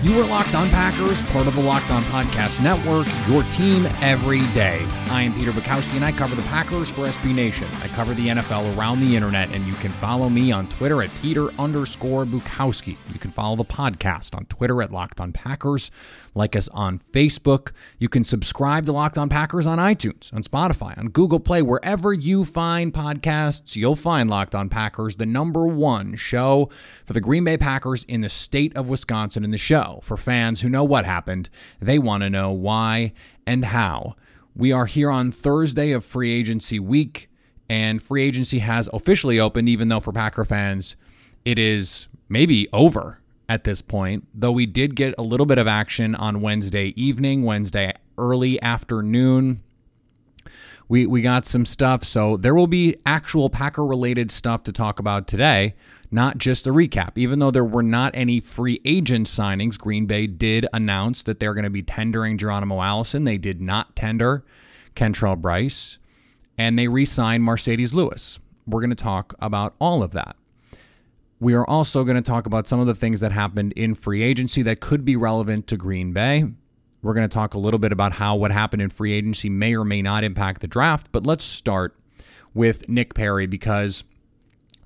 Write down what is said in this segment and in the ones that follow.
You are Locked On Packers, part of the Locked On Podcast Network, your team every day. I am Peter Bukowski, and I cover the Packers for SB Nation. I cover the NFL around the internet, and you can follow me on Twitter at Peter underscore Bukowski. You can follow the podcast on Twitter at Locked On Packers. Like us on Facebook. You can subscribe to Locked On Packers on iTunes, on Spotify, on Google Play, wherever you find podcasts, you'll find Locked On Packers, the number one show for the Green Bay Packers in the state of Wisconsin. In the show for fans who know what happened, they want to know why and how. We are here on Thursday of free agency week, and free agency has officially opened, even though for Packer fans, it is maybe over at this point, though we did get a little bit of action on Wednesday evening, Wednesday early afternoon. We, we got some stuff, so there will be actual Packer related stuff to talk about today, not just a recap. Even though there were not any free agent signings, Green Bay did announce that they're going to be tendering Geronimo Allison. They did not tender Kentrell Brice, and they re signed Marcedes Lewis. We're going to talk about all of that. We are also going to talk about some of the things that happened in free agency that could be relevant to Green Bay. We're going to talk a little bit about how what happened in free agency may or may not impact the draft, but let's start with Nick Perry because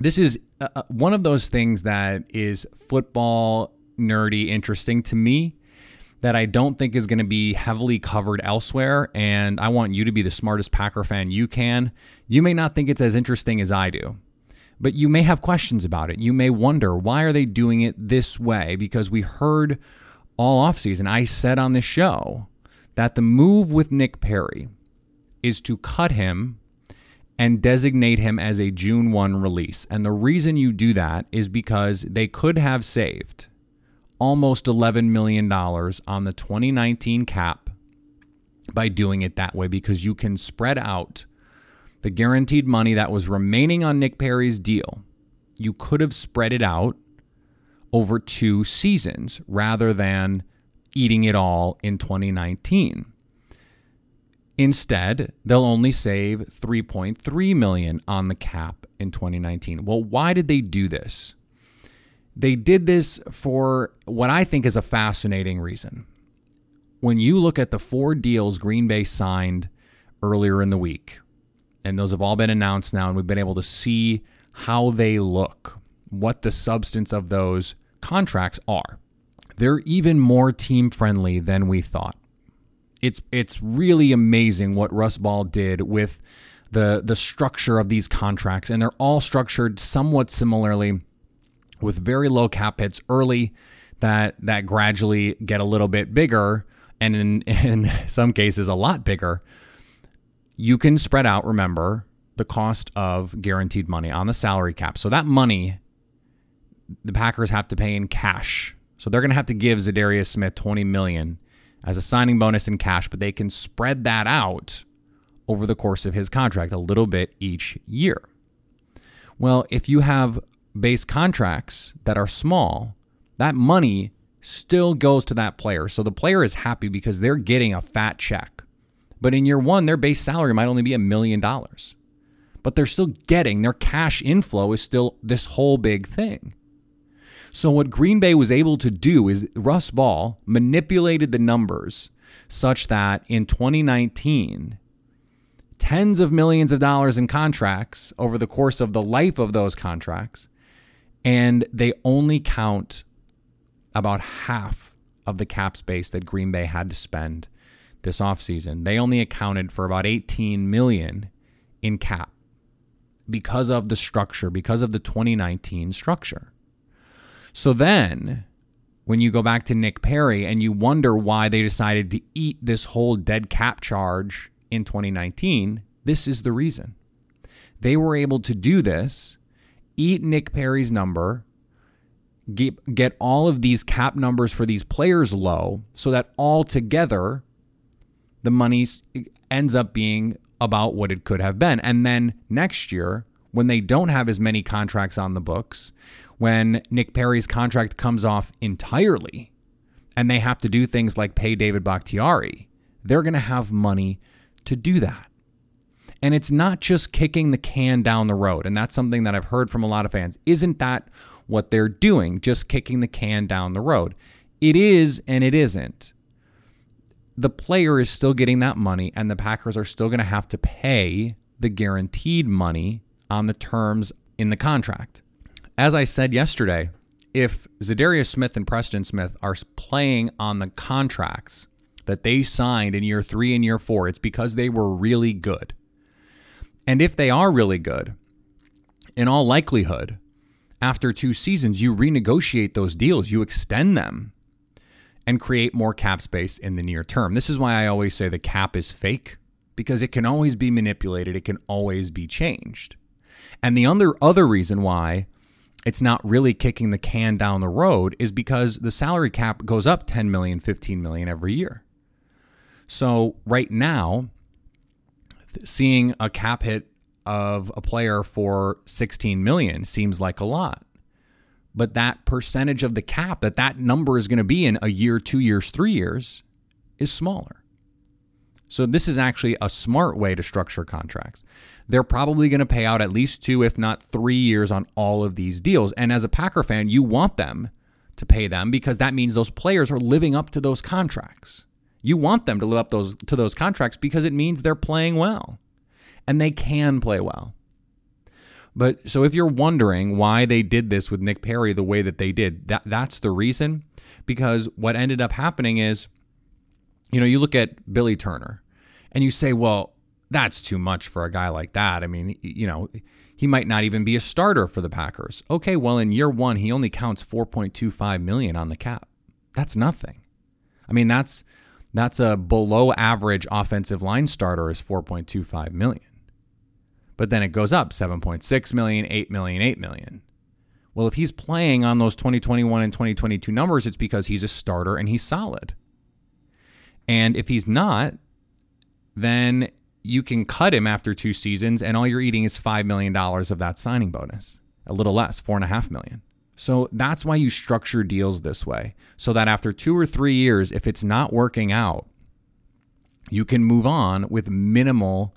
this is uh, one of those things that is football nerdy interesting to me that I don't think is going to be heavily covered elsewhere. And I want you to be the smartest Packer fan you can. You may not think it's as interesting as I do but you may have questions about it. You may wonder why are they doing it this way? Because we heard all offseason, I said on this show that the move with Nick Perry is to cut him and designate him as a June 1 release. And the reason you do that is because they could have saved almost $11 million on the 2019 cap by doing it that way because you can spread out the guaranteed money that was remaining on Nick Perry's deal, you could have spread it out over two seasons rather than eating it all in 2019. Instead, they'll only save 3.3 million on the cap in 2019. Well, why did they do this? They did this for what I think is a fascinating reason. When you look at the four deals Green Bay signed earlier in the week, and those have all been announced now, and we've been able to see how they look, what the substance of those contracts are. They're even more team friendly than we thought. It's it's really amazing what Russ Ball did with the the structure of these contracts, and they're all structured somewhat similarly, with very low cap hits early that that gradually get a little bit bigger, and in in some cases a lot bigger you can spread out, remember, the cost of guaranteed money on the salary cap. So that money the Packers have to pay in cash. So they're going to have to give Za'Darius Smith 20 million as a signing bonus in cash, but they can spread that out over the course of his contract a little bit each year. Well, if you have base contracts that are small, that money still goes to that player. So the player is happy because they're getting a fat check. But in year one, their base salary might only be a million dollars. But they're still getting their cash inflow is still this whole big thing. So, what Green Bay was able to do is Russ Ball manipulated the numbers such that in 2019, tens of millions of dollars in contracts over the course of the life of those contracts, and they only count about half of the cap space that Green Bay had to spend this offseason. They only accounted for about 18 million in cap because of the structure, because of the 2019 structure. So then when you go back to Nick Perry and you wonder why they decided to eat this whole dead cap charge in 2019, this is the reason. They were able to do this, eat Nick Perry's number, get, get all of these cap numbers for these players low, so that all together the money ends up being about what it could have been. And then next year, when they don't have as many contracts on the books, when Nick Perry's contract comes off entirely, and they have to do things like pay David Bakhtiari, they're going to have money to do that. And it's not just kicking the can down the road. And that's something that I've heard from a lot of fans. Isn't that what they're doing? Just kicking the can down the road. It is and it isn't. The player is still getting that money, and the Packers are still going to have to pay the guaranteed money on the terms in the contract. As I said yesterday, if Za'Darius Smith and Preston Smith are playing on the contracts that they signed in year three and year four, it's because they were really good. And if they are really good, in all likelihood, after two seasons, you renegotiate those deals, you extend them, and create more cap space in the near term. This is why I always say the cap is fake, because it can always be manipulated, it can always be changed. And the other other reason why it's not really kicking the can down the road is because the salary cap goes up 10 million, 15 million every year. So right now, seeing a cap hit of a player for 16 million seems like a lot. But that percentage of the cap that that number is going to be in a year, 2 years, 3 years is smaller. So this is actually a smart way to structure contracts. They're probably going to pay out at least 2 if not 3 years on all of these deals. And as a Packer fan, you want them to pay them because that means those players are living up to those contracts. You want them to live up those to those contracts because it means they're playing well. And they can play well. But so if you're wondering why they did this with Nick Perry the way that they did, that that's the reason because what ended up happening is you know, you look at Billy Turner and you say, "Well, that's too much for a guy like that." I mean, you know, he might not even be a starter for the Packers. Okay, well, in year 1, he only counts 4.25 million on the cap. That's nothing. I mean, that's that's a below average offensive line starter is 4.25 million. But then it goes up 7.6 million, 8 million, 8 million. Well, if he's playing on those 2021 and 2022 numbers, it's because he's a starter and he's solid. And if he's not, then you can cut him after two seasons and all you're eating is $5 million of that signing bonus. A little less, 4.5 million. So that's why you structure deals this way, so that after two or three years, if it's not working out, you can move on with minimal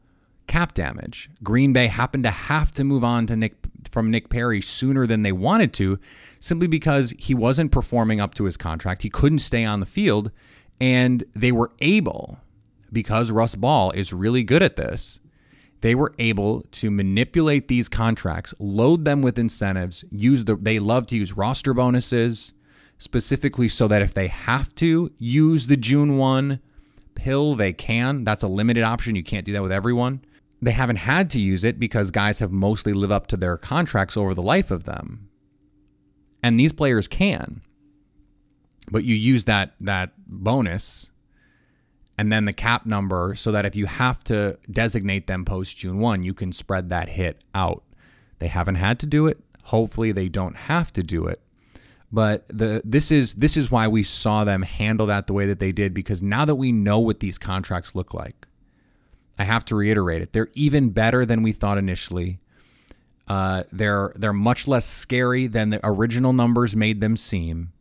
cap damage. Green Bay happened to have to move on to Nick from Nick Perry sooner than they wanted to, simply because he wasn't performing up to his contract. He couldn't stay on the field, and they were able, because Russ Ball is really good at this, they were able to manipulate these contracts, load them with incentives, use the they love to use roster bonuses specifically so that if they have to use the June 1 pill, they can. That's a limited option. You can't do that with everyone. They haven't had to use it because guys have mostly lived up to their contracts over the life of them. And these players can. But you use that that bonus and then the cap number so that if you have to designate them post June 1, you can spread that hit out. They haven't had to do it. Hopefully they don't have to do it. But the this is this is why we saw them handle that the way that they did because now that we know what these contracts look like, I have to reiterate it. They're even better than we thought initially. Uh, they're they're much less scary than the original numbers made them seem,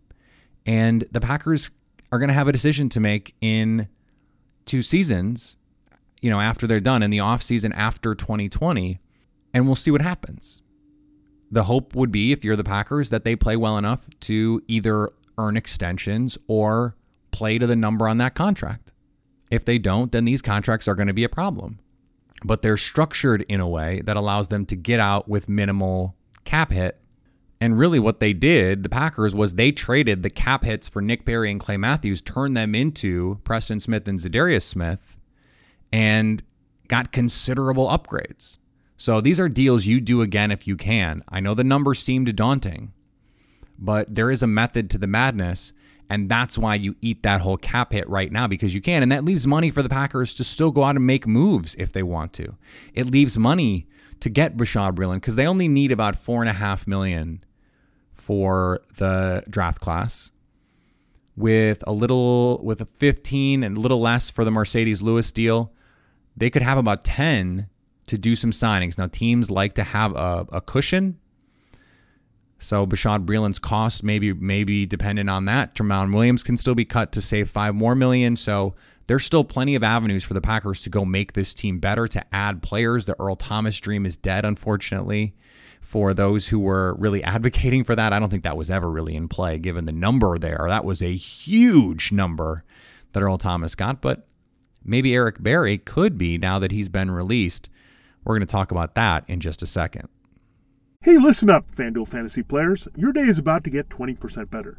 and the Packers are going to have a decision to make in two seasons, you know, after they're done in the off season after 2020, and we'll see what happens. The hope would be, if you're the Packers, that they play well enough to either earn extensions or play to the number on that contract. If they don't, then these contracts are going to be a problem. but they're structured in a way that allows them to get out with minimal cap hit. And really, what they did, the Packers, was they traded the cap hits for Nick Perry and Clay Matthews, turned them into Preston Smith and Za'Darius Smith, and got considerable upgrades. So these are deals you do again if you can. I know the numbers seemed daunting, but there is a method to the madness. And that's why you eat that whole cap hit right now because you can. And that leaves money for the Packers to still go out and make moves if they want to. It leaves money to get Bashaud Breeland because they only need about four and a half million for the draft class. With a little, with a 15 and a little less for the Marcedes Lewis deal, they could have about 10 to do some signings. Now, teams like to have a, a cushion so Bashaud Breeland's cost maybe maybe dependent on that. Tramon Williams can still be cut to save five more million. So there's still plenty of avenues for the Packers to go make this team better, to add players. The Earl Thomas dream is dead, unfortunately. For those who were really advocating for that, I don't think that was ever really in play, given the number there. That was a huge number that Earl Thomas got, but maybe Eric Berry could be now that he's been released. We're going to talk about that in just a second. Hey, listen up, FanDuel fantasy players. Your day is about to get 20% better.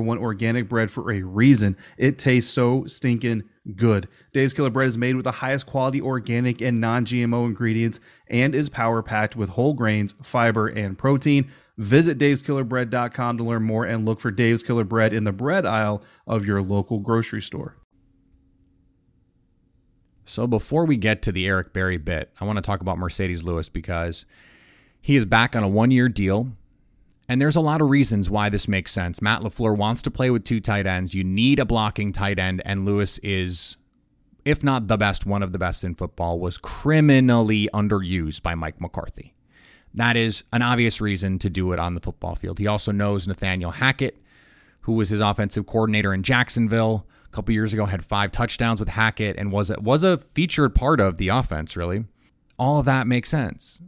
one organic bread for a reason. It tastes so stinking good. Dave's Killer Bread is made with the highest quality organic and non GMO ingredients and is power packed with whole grains, fiber, and protein. Visit daveskillerbread.com to learn more and look for Dave's Killer Bread in the bread aisle of your local grocery store. So before we get to the Eric Berry bit, I want to talk about Marcedes Lewis because he is back on a one year deal. And there's a lot of reasons why this makes sense. Matt LaFleur wants to play with two tight ends. You need a blocking tight end, and Lewis is, if not the best, one of the best in football, was criminally underused by Mike McCarthy. That is an obvious reason to do it on the football field. He also knows Nathaniel Hackett, who was his offensive coordinator in Jacksonville a couple years ago, had five touchdowns with Hackett and was was a featured part of the offense, really. All of that makes sense.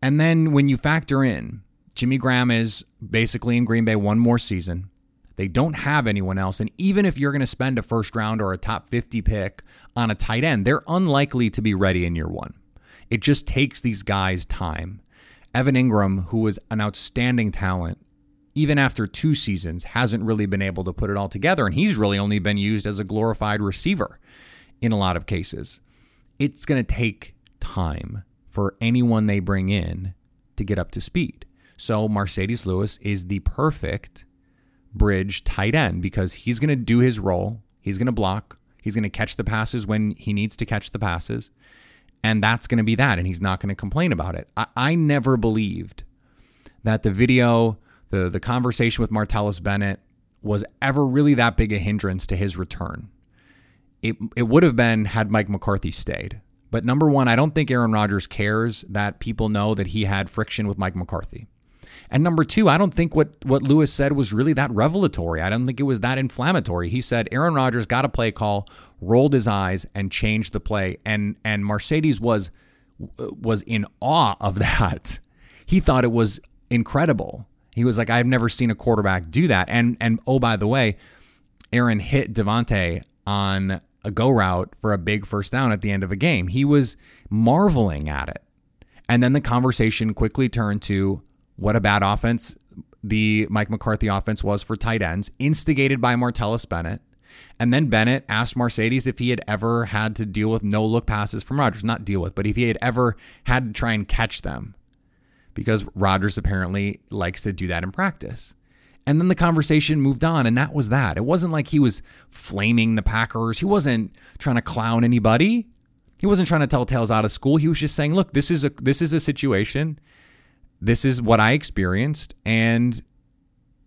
And then when you factor in Jimmy Graham is basically in Green Bay one more season. They don't have anyone else. And even if you're going to spend a first round or a top 50 pick on a tight end, they're unlikely to be ready in year one. It just takes these guys time. Evan Engram, who was an outstanding talent, even after two seasons, hasn't really been able to put it all together. And he's really only been used as a glorified receiver in a lot of cases. It's going to take time for anyone they bring in to get up to speed. So Marcedes Lewis is the perfect bridge tight end because he's going to do his role. He's going to block. He's going to catch the passes when he needs to catch the passes. And that's going to be that. And he's not going to complain about it. I, I never believed that the video, the, the conversation with Martellus Bennett was ever really that big a hindrance to his return. It, it would have been had Mike McCarthy stayed. But number one, I don't think Aaron Rodgers cares that people know that he had friction with Mike McCarthy. And number two, I don't think what, what Lewis said was really that revelatory. I don't think it was that inflammatory. He said Aaron Rodgers got a play call, rolled his eyes, and changed the play. And and Marcedes was was in awe of that. He thought it was incredible. He was like, I've never seen a quarterback do that. And and oh by the way, Aaron hit Davante on a go route for a big first down at the end of a game. He was marveling at it. And then the conversation quickly turned to what a bad offense the Mike McCarthy offense was for tight ends, instigated by Martellus Bennett. And then Bennett asked Marcedes if he had ever had to deal with no look passes from Rodgers. Not deal with, but if he had ever had to try and catch them. Because Rodgers apparently likes to do that in practice. And then the conversation moved on, and that was that. It wasn't like he was flaming the Packers. He wasn't trying to clown anybody. He wasn't trying to tell tales out of school. He was just saying, "Look, this is a this is a situation. This is what I experienced, and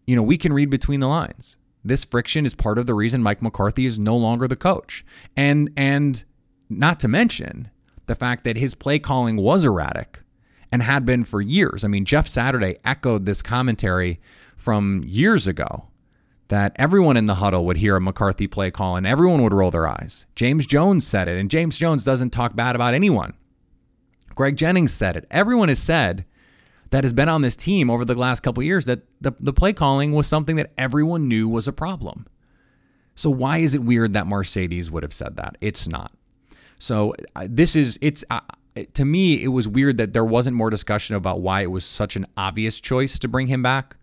you know we can read between the lines. This friction is part of the reason Mike McCarthy is no longer the coach, and and not to mention the fact that his play calling was erratic and had been for years. I mean, Jeff Saturday echoed this commentary from years ago that everyone in the huddle would hear a McCarthy play call and everyone would roll their eyes. James Jones said it, and James Jones doesn't talk bad about anyone. Greg Jennings said it. Everyone has said that has been on this team over the last couple years that the, the play calling was something that everyone knew was a problem. So why is it weird that Marcedes would have said that? It's not. So uh, this is it's uh, to me it was weird that there wasn't more discussion about why it was such an obvious choice to bring him back.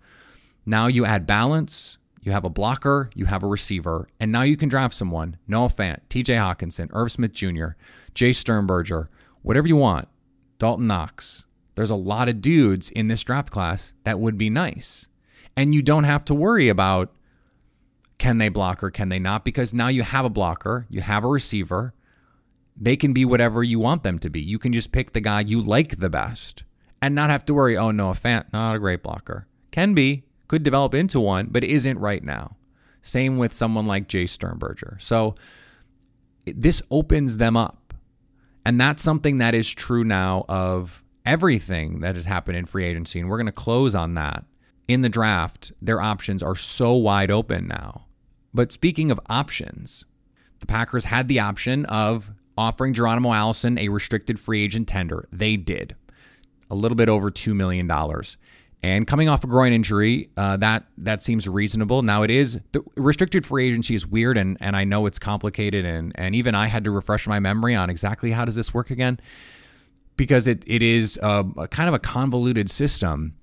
Now you add balance, you have a blocker, you have a receiver, and now you can draft someone Noah Fant, TJ Hockenson, Irv Smith Jr., Jace Sternberger, whatever you want, Dawson Knox. There's a lot of dudes in this draft class that would be nice. And you don't have to worry about can they block or can they not because now you have a blocker, you have a receiver. They can be whatever you want them to be. You can just pick the guy you like the best and not have to worry, oh, no, a fan, not a great blocker. Can be, could develop into one, but isn't right now. Same with someone like Jace Sternberger. So this opens them up. And that's something that is true now of everything that has happened in free agency. And we're going to close on that. In the draft, their options are so wide open now. But speaking of options, the Packers had the option of offering Geronimo Allison a restricted free agent tender. They did. A little bit over $2 million. And coming off a groin injury, uh, that that seems reasonable. Now it is the restricted free agency is weird, and and I know it's complicated, and and even I had to refresh my memory on exactly how does this work again, because it it is a, a kind of a convoluted system,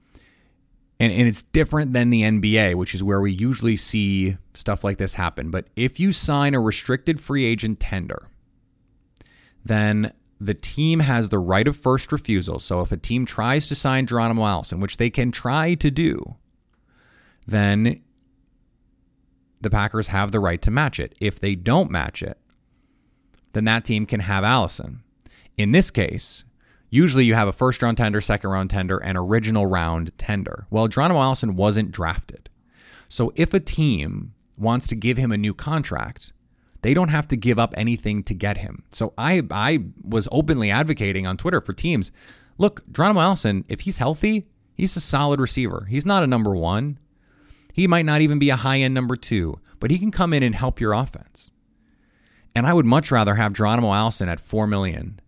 and and it's different than the NBA, which is where we usually see stuff like this happen. But if you sign a restricted free agent tender, then the team has the right of first refusal. So if a team tries to sign Geronimo Allison, which they can try to do, then the Packers have the right to match it. If they don't match it, then that team can have Allison. In this case, usually you have a first round tender, second round tender, and original round tender. Well, Geronimo Allison wasn't drafted. So if a team wants to give him a new contract, they don't have to give up anything to get him. So I I was openly advocating on Twitter for teams. Look, Geronimo Allison, if he's healthy, he's a solid receiver. He's not a number one. He might not even be a high end number two, but he can come in and help your offense. And I would much rather have Geronimo Allison at four million,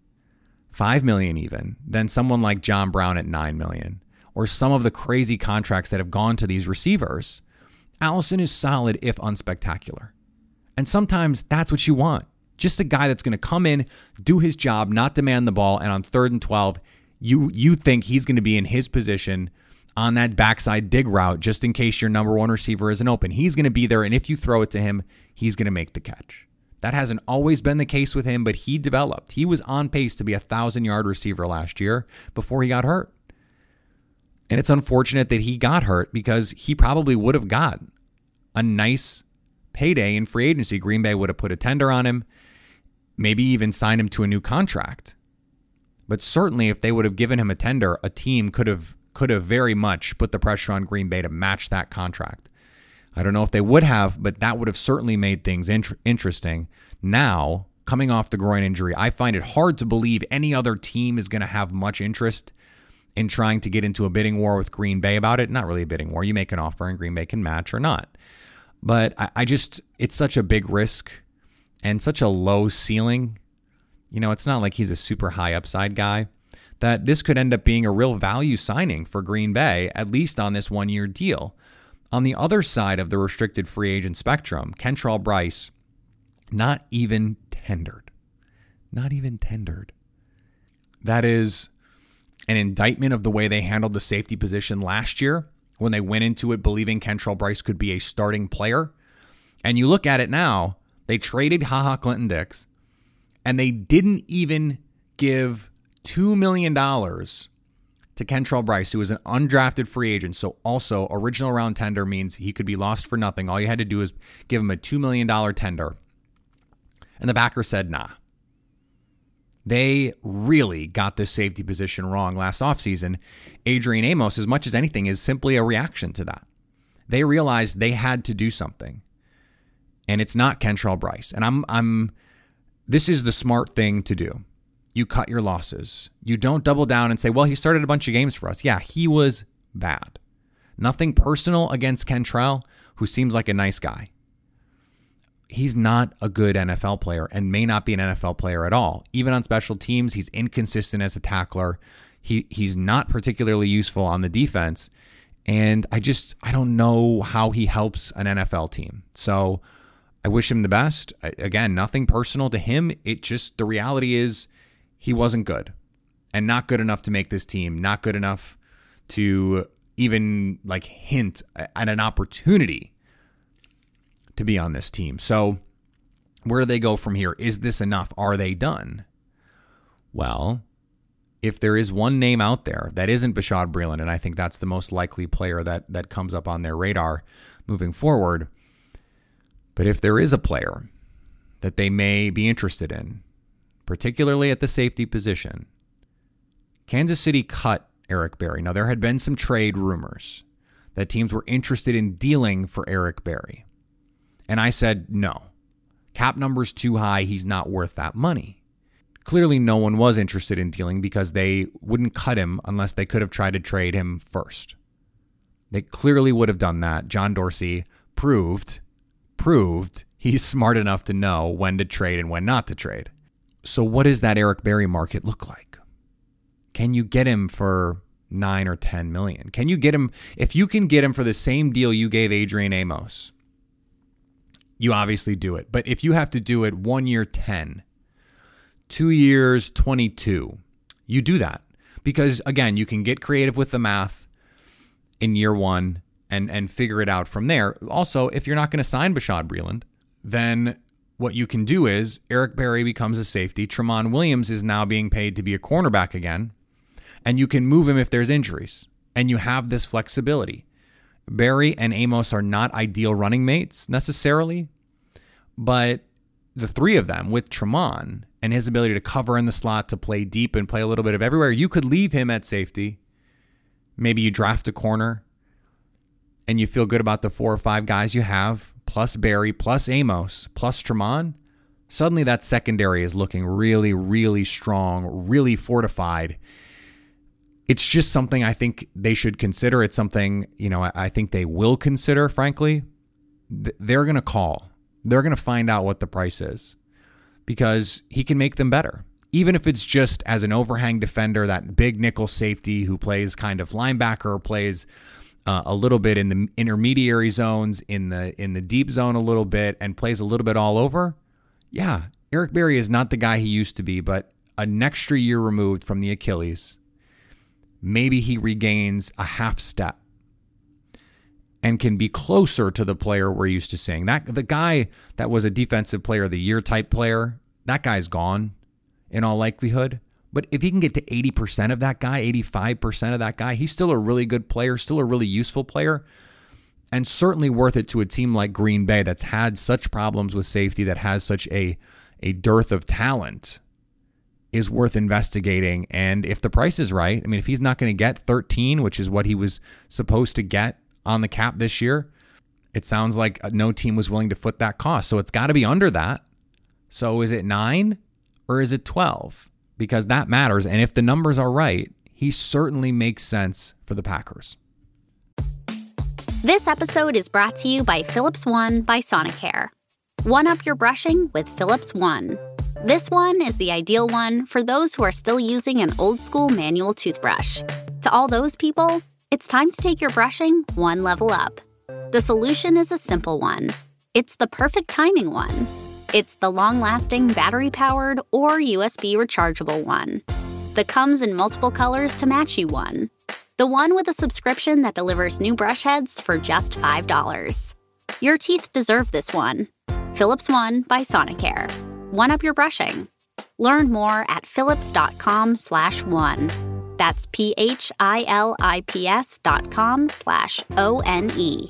five million even, than someone like John Brown at nine million, or some of the crazy contracts that have gone to these receivers. Allison is solid if unspectacular. And sometimes that's what you want. Just a guy that's going to come in, do his job, not demand the ball, and on third and 12, you you think he's going to be in his position on that backside dig route just in case your number one receiver isn't open. He's going to be there, and if you throw it to him, he's going to make the catch. That hasn't always been the case with him, but he developed. He was on pace to be a thousand yard receiver last year before he got hurt. And it's unfortunate that he got hurt because he probably would have got a nice payday in free agency. Green Bay would have put a tender on him, maybe even signed him to a new contract. But certainly if they would have given him a tender, a team could have could have very much put the pressure on Green Bay to match that contract. I don't know if they would have, but that would have certainly made things int- interesting. Now, coming off the groin injury. I find it hard to believe any other team is going to have much interest in trying to get into a bidding war with Green Bay about it. Not really a bidding war. You make an offer and Green Bay can match or not. But I, I just, it's such a big risk and such a low ceiling. You know, it's not like he's a super high upside guy that this could end up being a real value signing for Green Bay, at least on this one year deal. On the other side of the restricted free agent spectrum, Kentrell Brice, not even tendered. Not even tendered. That is an indictment of the way they handled the safety position last year when they went into it believing Kentrell Brice could be a starting player. And you look at it now, they traded Ha Ha Clinton Dix and they didn't even give $2 million to Kentrell Brice, who is an undrafted free agent. So, also, original round tender means he could be lost for nothing. All you had to do is give him a $2 million tender. And the backer said, nah. They really got this safety position wrong last offseason. Adrian Amos, as much as anything, is simply a reaction to that. They realized they had to do something. And it's not Kentrell Brice. And I'm I'm this is the smart thing to do you cut your losses. You don't double down and say, well, he started a bunch of games for us. Yeah, he was bad. Nothing personal against Kentrell, who seems like a nice guy. He's not a good NFL player and may not be an NFL player at all. Even on special teams, he's inconsistent as a tackler. He he's not particularly useful on the defense. And I just I don't know how he helps an NFL team. So I wish him the best. Again, nothing personal to him. It just the reality is he wasn't good and not good enough to make this team, not good enough to even like hint at an opportunity to be on this team. So, where do they go from here? Is this enough? Are they done? Well, if there is one name out there that isn't Bashaud Breeland, and I think that's the most likely player that that comes up on their radar moving forward. But if there is a player that they may be interested in, particularly at the safety position. Kansas City cut Eric Berry. Now, there had been some trade rumors that teams were interested in dealing for Eric Berry. And I said, no. Cap number's too high. He's not worth that money. Clearly, no one was interested in dealing because they wouldn't cut him unless they could have tried to trade him first. They clearly would have done that. John Dorsey proved, proved he's smart enough to know when to trade and when not to trade. So, what does that Eric Berry market look like? Can you get him for nine or 10 million? Can you get him, if you can get him for the same deal you gave Adrian Amos, you obviously do it. But if you have to do it one year 10, two years 22, you do that. Because again, you can get creative with the math in year one and, and figure it out from there. Also, if you're not going to sign Bashaud Breeland, then what you can do is Eric Berry becomes a safety. Tramon Williams is now being paid to be a cornerback again, and you can move him if there's injuries, and you have this flexibility. Berry and Amos are not ideal running mates necessarily, but the three of them with Tramon and his ability to cover in the slot, to play deep and play a little bit of everywhere, you could leave him at safety. Maybe you draft a corner and you feel good about the four or five guys you have plus Berry, plus Amos, plus Tramon, suddenly that secondary is looking really, really strong, really fortified. It's just something I think they should consider. It's something, you know, I think they will consider, frankly. They're going to call, they're going to find out what the price is because he can make them better. Even if it's just as an overhang defender, that big nickel safety who plays kind of linebacker, plays uh, a little bit in the intermediary zones, in the in the deep zone a little bit, and plays a little bit all over. Yeah, Eric Berry is not the guy he used to be, but an extra year removed from the Achilles, maybe he regains a half step and can be closer to the player we're used to seeing. That the guy that was a defensive player of the year type player, that guy's gone in all likelihood. But if he can get to 80% of that guy, 85% of that guy, he's still a really good player, still a really useful player, and certainly worth it to a team like Green Bay that's had such problems with safety, that has such a, a dearth of talent, is worth investigating. And if the price is right, I mean, if he's not going to get 13, which is what he was supposed to get on the cap this year, it sounds like uh, no team was willing to foot that cost. So it's got to be under that. So is it nine or is it 12? Because that matters. And if the numbers are right, he certainly makes sense for the Packers. This episode is brought to you by Philips One by Sonicare. One up your brushing with Philips One. This one is the ideal one for those who are still using an old school manual toothbrush. To all those people, it's time to take your brushing one level up. The solution is a simple one it's the perfect timing one. It's the long lasting battery powered or USB rechargeable one. The comes in multiple colors to match you one. The one with a subscription that delivers new brush heads for just $5. Your teeth deserve this one. Philips One by Sonicare. One up your brushing. Learn more at philips.com slash one. That's P-H-I-L-I-P-S dot com slash O-N-E.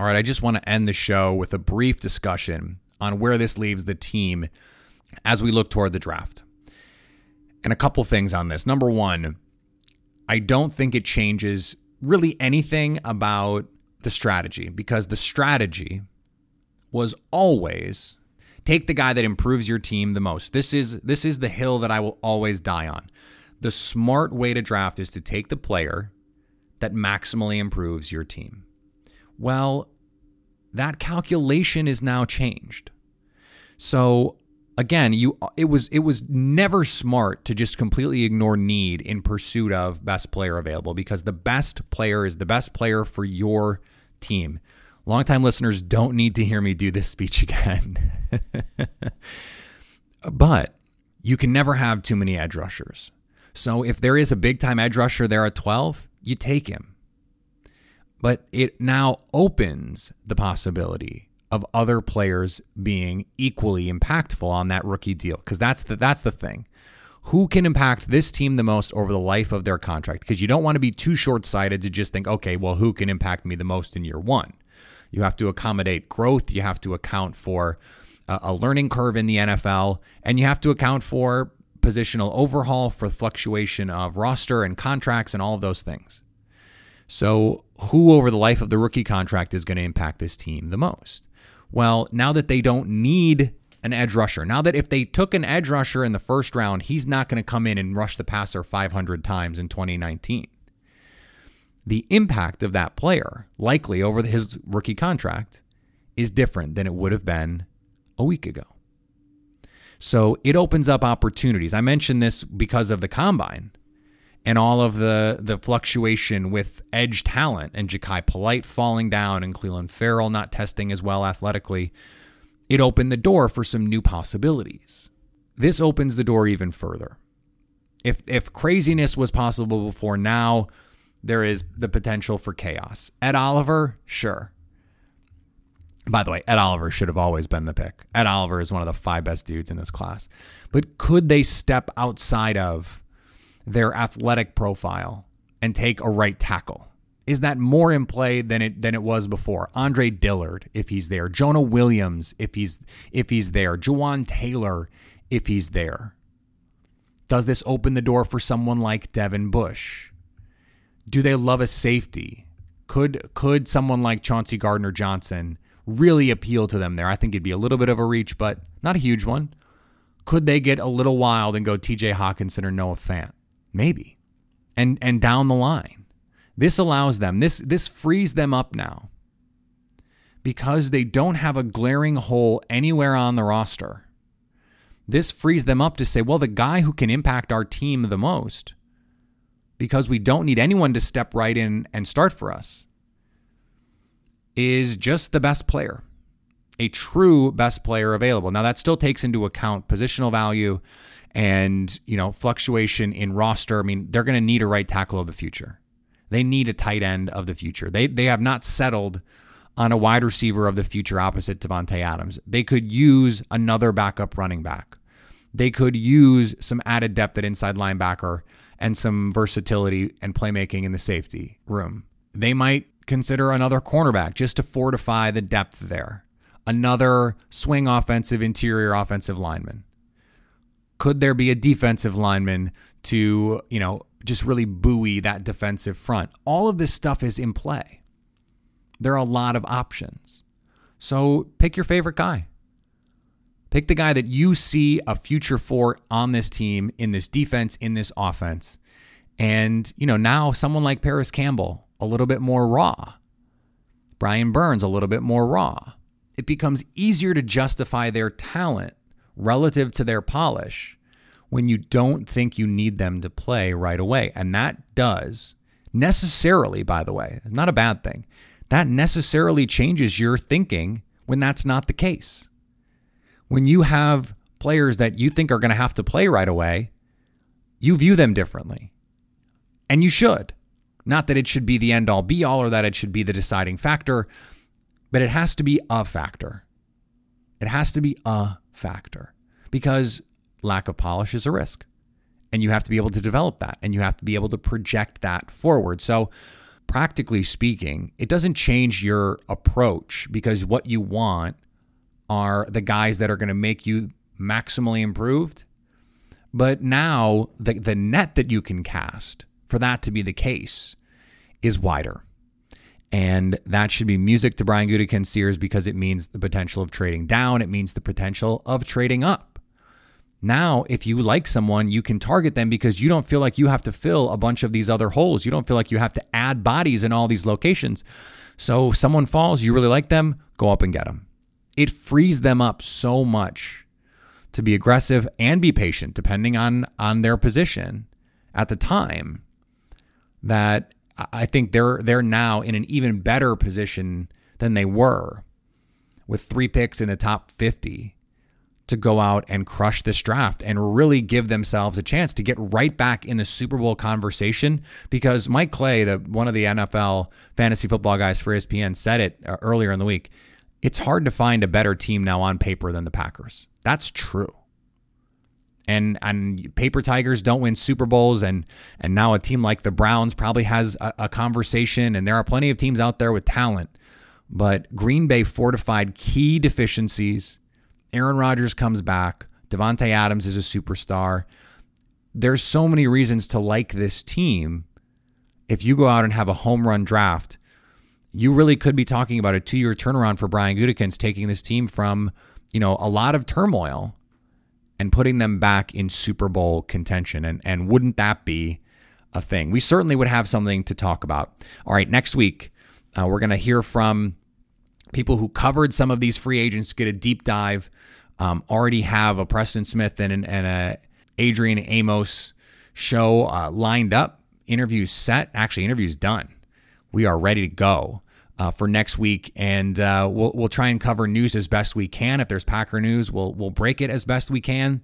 All right, I just want to end the show with a brief discussion on where this leaves the team as we look toward the draft. And a couple things on this. Number one, I don't think it changes really anything about the strategy because the strategy was always take the guy that improves your team the most. This is this is the hill that I will always die on. The smart way to draft is to take the player that maximally improves your team. Well, that calculation is now changed. So again, you it was it was never smart to just completely ignore need in pursuit of best player available because the best player is the best player for your team. Longtime listeners don't need to hear me do this speech again. but you can never have too many edge rushers. So if there is a big time edge rusher there at 12, you take him but it now opens the possibility of other players being equally impactful on that rookie deal because that's the that's the thing. Who can impact this team the most over the life of their contract? Because you don't want to be too short-sighted to just think okay well who can impact me the most in year 1 you have to accommodate growth you have to account for a, a learning curve in the NFL and you have to account for positional overhaul for fluctuation of roster and contracts and all of those things so, who over the life of the rookie contract is going to impact this team the most? Well, now that they don't need an edge rusher, now that if they took an edge rusher in the first round, he's not going to come in and rush the passer 500 times in 2019. The impact of that player, likely over his rookie contract, is different than it would have been a week ago. So it opens up opportunities. I mentioned this because of the combine and all of the the fluctuation with edge talent and Jachai Polite falling down and Clelin Ferrell not testing as well athletically, it opened the door for some new possibilities. This opens the door even further. If if craziness was possible before now, there is the potential for chaos. Ed Oliver, sure. By the way, Ed Oliver should have always been the pick. Ed Oliver is one of the five best dudes in this class. But could they step outside of their athletic profile and take a right tackle? Is that more in play than it than it was before? Andre Dillard, if he's there, Jonah Williams, if he's if he's there, Jawaan Taylor, if he's there. Does this open the door for someone like Devin Bush? Do they love a safety? Could could someone like Chauncey Gardner Johnson really appeal to them there? I think it'd be a little bit of a reach, but not a huge one. Could they get a little wild and go TJ Hockenson or Noah Fant? Maybe. And and down the line. This allows them, this this frees them up now. Because they don't have a glaring hole anywhere on the roster. This frees them up to say, well, the guy who can impact our team the most, because we don't need anyone to step right in and start for us, is just the best player, a true best player available. Now, that still takes into account positional value and you know fluctuation in roster. I mean, they're going to need a right tackle of the future. They need a tight end of the future. They they have not settled on a wide receiver of the future opposite Davante Adams. They could use another backup running back. They could use some added depth at inside linebacker and some versatility and playmaking in the safety room. They might consider another cornerback just to fortify the depth there. Another swing offensive interior offensive lineman. Could there be a defensive lineman to, you know, just really buoy that defensive front? All of this stuff is in play. There are a lot of options. So pick your favorite guy. Pick the guy that you see a future for on this team, in this defense, in this offense. And, you know, now someone like Parris Campbell, a little bit more raw. Brian Burns, a little bit more raw. It becomes easier to justify their talent relative to their polish when you don't think you need them to play right away. And that does necessarily, by the way, not a bad thing. That necessarily changes your thinking when that's not the case when you have players that you think are going to have to play right away, you view them differently. And you should. Not that it should be the end all be all or that it should be the deciding factor, but it has to be a factor. It has to be a factor because lack of polish is a risk. And you have to be able to develop that and you have to be able to project that forward. So, practically speaking, it doesn't change your approach because what you want are the guys that are going to make you maximally improved. But now the, the net that you can cast for that to be the case is wider. And that should be music to Brian Gutekunst's ears because it means the potential of trading down. It means the potential of trading up. Now, if you like someone, you can target them because you don't feel like you have to fill a bunch of these other holes. You don't feel like you have to add bodies in all these locations. So, someone falls, you really like them, go up and get them it frees them up so much to be aggressive and be patient depending on on their position at the time that I think they're they're now in an even better position than they were with three picks in the top 50 to go out and crush this draft and really give themselves a chance to get right back in the Super Bowl conversation because Mike Clay, the one of the NFL fantasy football guys for ESPN said it uh, earlier in the week it's hard to find a better team now on paper than the Packers. That's true. And and paper tigers don't win Super Bowls and and now a team like the Browns probably has a, a conversation and there are plenty of teams out there with talent. But Green Bay fortified key deficiencies. Aaron Rodgers comes back. Davante Adams is a superstar. There's so many reasons to like this team. If you go out and have a home run draft you really could be talking about a two year turnaround for Brian Gutekunst taking this team from, you know, a lot of turmoil and putting them back in Super Bowl contention. And, and wouldn't that be a thing? We certainly would have something to talk about. All right, next week, uh, we're going to hear from people who covered some of these free agents, get a deep dive. Um, already have a Preston Smith and, and a Adrian Amos show uh, lined up, interviews set, actually, interviews done we are ready to go uh, for next week, and uh, we'll we'll try and cover news as best we can. If there's Packer news, we'll we'll break it as best we can,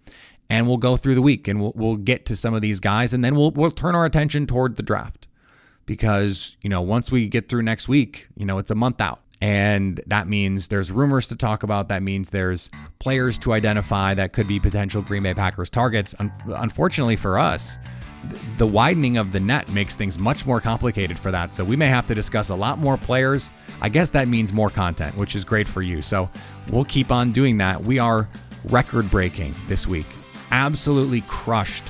and we'll go through the week and we'll we'll get to some of these guys, and then we'll we'll turn our attention toward the draft because you know once we get through next week, you know it's a month out. And that means there's rumors to talk about. That means there's players to identify that could be potential Green Bay Packers targets. Un- unfortunately for us, the widening of the net makes things much more complicated for that. So we may have to discuss a lot more players. I guess that means more content, which is great for you. So we'll keep on doing that. We are record breaking this week. Absolutely crushed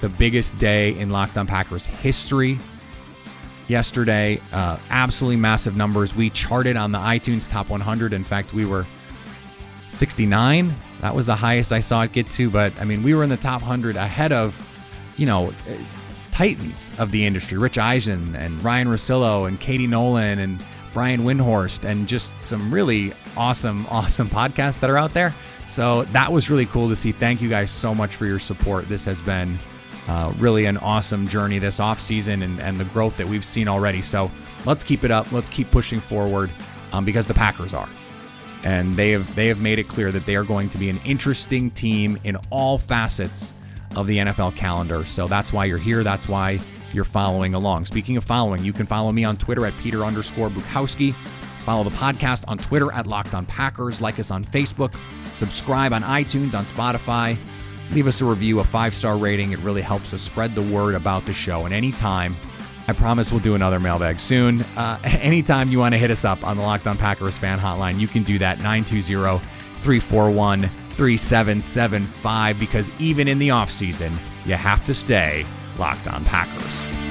the biggest day in Locked On Packers history yesterday. Uh, absolutely massive numbers. We charted on the iTunes top 100. In fact, we were 69. That was the highest I saw it get to. But I mean, we were in the top 100 ahead of you know, titans of the industry, Rich Eisen and Ryen Russillo and Katie Nolan and Brian Windhorst and just some really awesome, awesome podcasts that are out there. So that was really cool to see. Thank you guys so much for your support. This has been uh, really an awesome journey this off season and, and the growth that we've seen already. So let's keep it up. Let's keep pushing forward um, because the Packers are. And they have they have made it clear that they are going to be an interesting team in all facets of the NFL calendar. So that's why you're here. That's why you're following along. Speaking of following, you can follow me on Twitter at Peter underscore Bukowski. Follow the podcast on Twitter at Locked On Packers. Like us on Facebook. Subscribe on iTunes, on Spotify. Leave us a review, a five star rating. It really helps us spread the word about the show. And anytime, I promise we'll do another mailbag soon. Uh, anytime you want to hit us up on the Locked On Packers fan hotline, you can do that 920 341 3775 because even in the offseason, you have to stay locked on Packers.